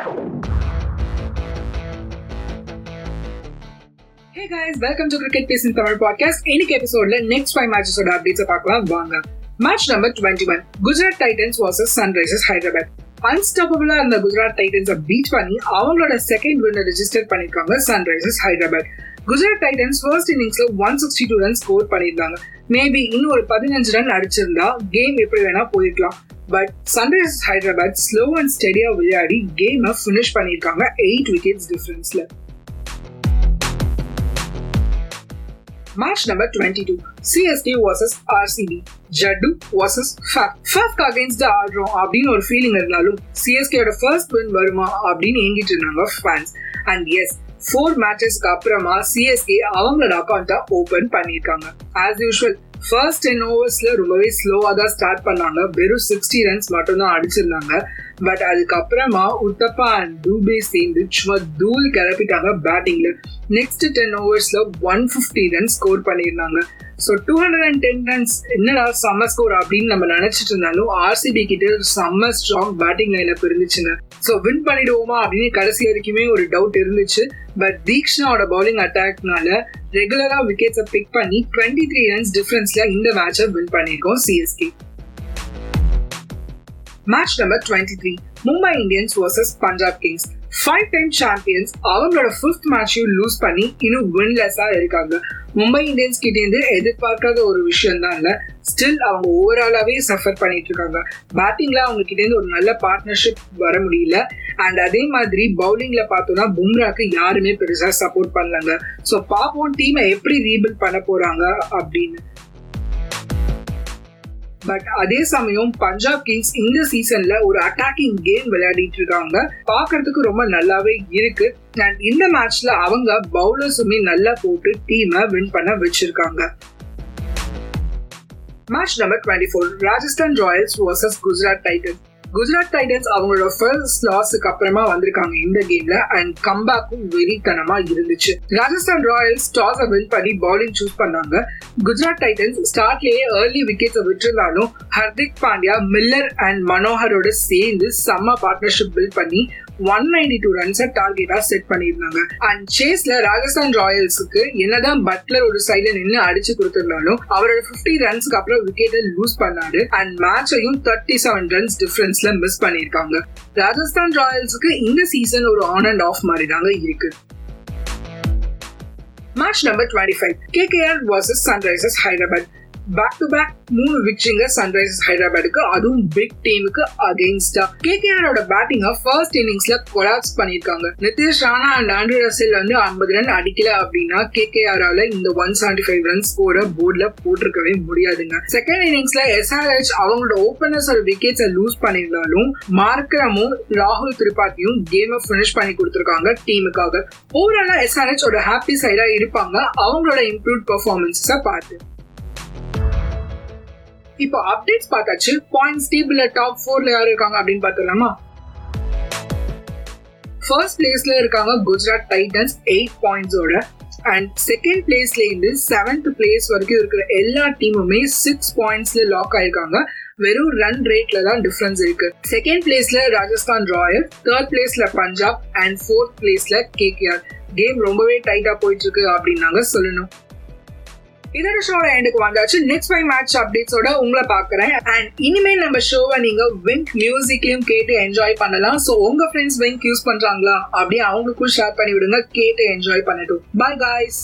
Hey guys welcome to cricket பேசும் Tamil podcast இன்னைக்கு எபிசோட்ல நெக்ஸ்ட் ஃபைவ் மேட்சஸோட அப்டேட்ஸ் பார்க்கலாம். வாங்க. Match number twenty one Gujarat Titans versus Sunrisers Hyderabad அன்ஸ்டாப்பபிளா இருந்த குஜராத் டைட்டன்ஸை பீட் பண்ணி அவங்களோட செகண்ட் வின்னர் ரெஜிஸ்டர் பண்ணிருக்காங்க Sunrisers Hyderabad Gujarat Titans first இன்னிங்ஸ்ல one sixty two run score பண்ணியிருந்தாங்க. மேபி இன்னும் ஒரு பதினஞ்சு ரன் அடிச்சிருந்தா கேம் எப்படி வேணா போயிருக்கலாம். But Sunrisers Hyderabad slow and ஸ்டெடியா விளையாடி கேமை ஃபினிஷ் பண்ணியிருக்காங்க. Eight wickets டிஃபரன்ஸ்ல match number twenty two CST versus RCB Jaddu versus Faf ஃபேப்க்கு against ஆடுறோம் அப்படின்னு ஒரு ஃபீலிங் இருந்தாலும் சிஎஸ்கேயோட ஃபர்ஸ்ட் வின் வருமா அப்படின்னு ஏங்கிட்டு இருந்தாங்க ஃபேன்ஸ் அண்ட் எஸ் ஃபோர் மேட்சஸ்க்கு அப்புறமா சிஎஸ்கே அவங்களோட அக்கௌண்ட்டை ஓபன் பண்ணியிருக்காங்க. ஆஸ் யூஷுவல் ஃபர்ஸ்ட் டென் ஓவர்ஸ்ல ரொம்பவே ஸ்லோவாக தான் ஸ்டார்ட் பண்ணாங்க. வெறும் சிக்ஸ்டி ரன்ஸ் மட்டும்தான் அடிச்சிருந்தாங்க. பட் அதுக்கப்புறமா உத்தப்பா அண்ட் டூபே சேர்ந்து சும்மா தூள் கிளப்பிட்டாங்க பேட்டிங்ல நெக்ஸ்ட் டென் ஓவர்ஸ்ல ஒன் ஃபிஃப்டி ரன் ஸ்கோர் பண்ணியிருந்தாங்க. So two hundred and ten runs என்னடா செம்ம ஸ்கோர் அப்படின்னு நம்ம நினைச்சிட்டு இருந்தாலும் ஆர்சிபி கிட்ட செம்ம ஸ்ட்ராங் பேட்டிங் லைனப் இருந்துச்சுங்க ஸோ வின் பண்ணிடுவோமா அப்படின்னு கடைசி வரைக்குமே ஒரு டவுட் இருந்துச்சு. பட் தீக்ஷனாவோட பவுலிங் அட்டாக்னால ரெகுலரா விக்கெட்ஸை பிக் பண்ணி டுவெண்ட்டி த்ரீ ரன்ஸ் டிஃபரன்ஸ்ல இந்த மேட்சை வின் பண்ணியிருக்கோம் CSK match number twenty three Mumbai Indians versus Punjab Kings five time champions அவங்களோட ஃபிஃப்த் மேட்சையும் லூஸ் பண்ணி இன்னும் வின்லெஸ்ஸா இருக்காங்க. மும்பை இந்தியன்ஸ் கிட்ட இருந்து எதிர்பார்க்காத ஒரு விஷயம் தான் இல்ல. ஸ்டில் அவங்க ஓவராலாவே சஃபர் பண்ணிட்டு இருக்காங்க பேட்டிங்ல அவங்க கிட்ட இருந்து ஒரு நல்ல பார்ட்னர்ஷிப் வர முடியல. அண்ட் அதே மாதிரி பவுலிங்ல பார்த்தோம்னா பும்ராக்கு யாருமே பெருசா சப்போர்ட் பண்ணலங்க. ஸோ பாப்போம் டீமை எப்படி ரீபில்ட் பண்ண போறாங்க அப்படின்னு. பட் அதே சமயம் பஞ்சாப் கிங்ஸ் இந்த சீசன்ல ஒரு அட்டாக்கிங் கேம் விளையாடிட்டு இருக்காங்க. பாக்குறதுக்கு ரொம்ப நல்லாவே இருக்கு. அண்ட் இந்த மேட்ச்ல அவங்க பவுலர்ஸுமே நல்லா போட்டு டீமை வின் பண்ண வச்சிருக்காங்க. Match number twenty four Rajasthan Royals versus Gujarat Titans Gujarat Titans அவங்களோட ஃபர்ஸ்ட் லாஸுக்கு அப்புறமா வந்திருக்காங்க இந்த கேம்ல அண்ட் கம்பேக்கும் வெறித்தனமா இருந்துச்சு. ராஜஸ்தான் ராயல்ஸ் டாஸை வின் பண்ணி பவுலிங் சூஸ் பண்ணாங்க. குஜராத் டைட்டன்ஸ் ஸ்டார்ட்லயே ஏர்லி விக்கெட்ஸை விட்டுருந்தாலும் ஹர்திக் பாண்டியா மில்லர் அண்ட் மனோகரோட சேர்ந்து செம்ம பார்ட்னர்ஷிப் பில்ட் பண்ணி ஒன் நைன்டி டூ ரன்ஸை டார்கெட்டா செட் பண்ணியிருந்தாங்க. அண்ட் சேஸ்ல ராஜஸ்தான் ராயல்ஸுக்கு என்னதான் பட்லர் ஒரு சைட்ல நின்று அடிச்சு கொடுத்திருந்தாலும் அவரோட பிப்டி ரன்ஸ்க்கு அப்புறம் விக்கெட்டை லூஸ் பண்ணாரு. அண்ட் மேட்சையும் தேர்ட்டி செவன் ரன்ஸ் டிஃபரன்ஸ்ல மிஸ் பண்ணியிருக்காங்க. ராஜஸ்தான் ராயல்ஸுக்கு இந்த சீசன் ஒரு ஆன் அண்ட் ஆஃப் மாதிரி தாங்க இருக்கு match number twenty five KKR versus Sunrisers Hyderabad back to back மூணு விக்டிங்க சன்ரைசர்ஸ் ஹைதராபாத்துக்கு அதுவும் பிக் டீமுக்கு அகெயின்ஸ்டா கேகேஆரோட பேட்டிங்க ஃபர்ஸ்ட் இன்னிங்ஸ்ல கொலாப்ஸ் பண்ணிருக்காங்க Nitish Rana and Andrew Russell வந்து ஐம்பது ரன் அடிக்கல அப்படின்னா கேகேஆரால இந்த ஒன் செவன்டி ஃபைவ் ரன் ஸ்கோரை போர்ட்ல போட்டிருக்கவே முடியாதுங்க. செகண்ட் இன்னிங்ஸ்ல எஸ்ஆர்ஹெச் அவங்களோட ஓபனர்ஸ் ஒரு விக்கெட்ஸை லூஸ் பண்ணியிருந்தாலும் மார்க்கரமும் ராகுல் திரிபாத்தியும் கேமை பினிஷ் பண்ணி கொடுத்திருக்காங்க டீமுக்காக ஓவராலா எஸ்ஆர்ஹெச் ஒரு ஹாப்பி சைடா இருப்பாங்க. அவங்களோட இம்ப்ரூவ் பெர்ஃபார்மன்ஸை பார்த்து. இப்போ அப்டேட்ஸ் பார்த்தாச்சு. பாயிண்ட்ஸ் டேபிள்ல டாப் ஃபோர்ல யார் இருக்காங்க அப்படின்னு பார்த்துடலாமா? ஃபர்ஸ்ட் பிளேஸ்ல இருக்காங்க குஜராத் டைட்டன்ஸ் எயிட் பாயிண்ட்ஸோட அண்ட் செகண்ட் பிளேஸ்ல இருந்து செவன்த் பிளேஸ் வரைக்கும் இருக்கிற எல்லா டீமுமே சிக்ஸ் பாயிண்ட்ஸ்ல லாக் ஆயிருக்காங்க. வெறும் ரன் ரேட்ல தான் டிஃபரன்ஸ் இருக்கு. செகண்ட் பிளேஸ்ல ராஜஸ்தான் ராயல் தேர்ட் பிளேஸ்ல பஞ்சாப் அண்ட் ஃபோர்த் பிளேஸ்ல கேகேஆர் கேம் ரொம்பவே டைட்டா போயிட்டு இருக்கு அப்படின்னாங்க சொல்லணும். இதோட ஷோட எண்டுக்கு வந்தாச்சு. நெக்ஸ்ட் ஃபைவ் மேட்ச் அப்டேட்ஸோட உங்களை பாக்குறேன் அண்ட் இனிமேல் நம்ம ஷோவை நீங்க விங்க் மியூசிக்லயும் கேட்டு என்ஜாய் பண்ணலாம். சோ உங்க ஃப்ரெண்ட்ஸ் விங்க் யூஸ் பண்றாங்களா? அப்படியே அவங்களுக்கும் ஷேர் பண்ணி விடுங்க கேட்டு என்ஜாய் பண்ணட்டும். Bye guys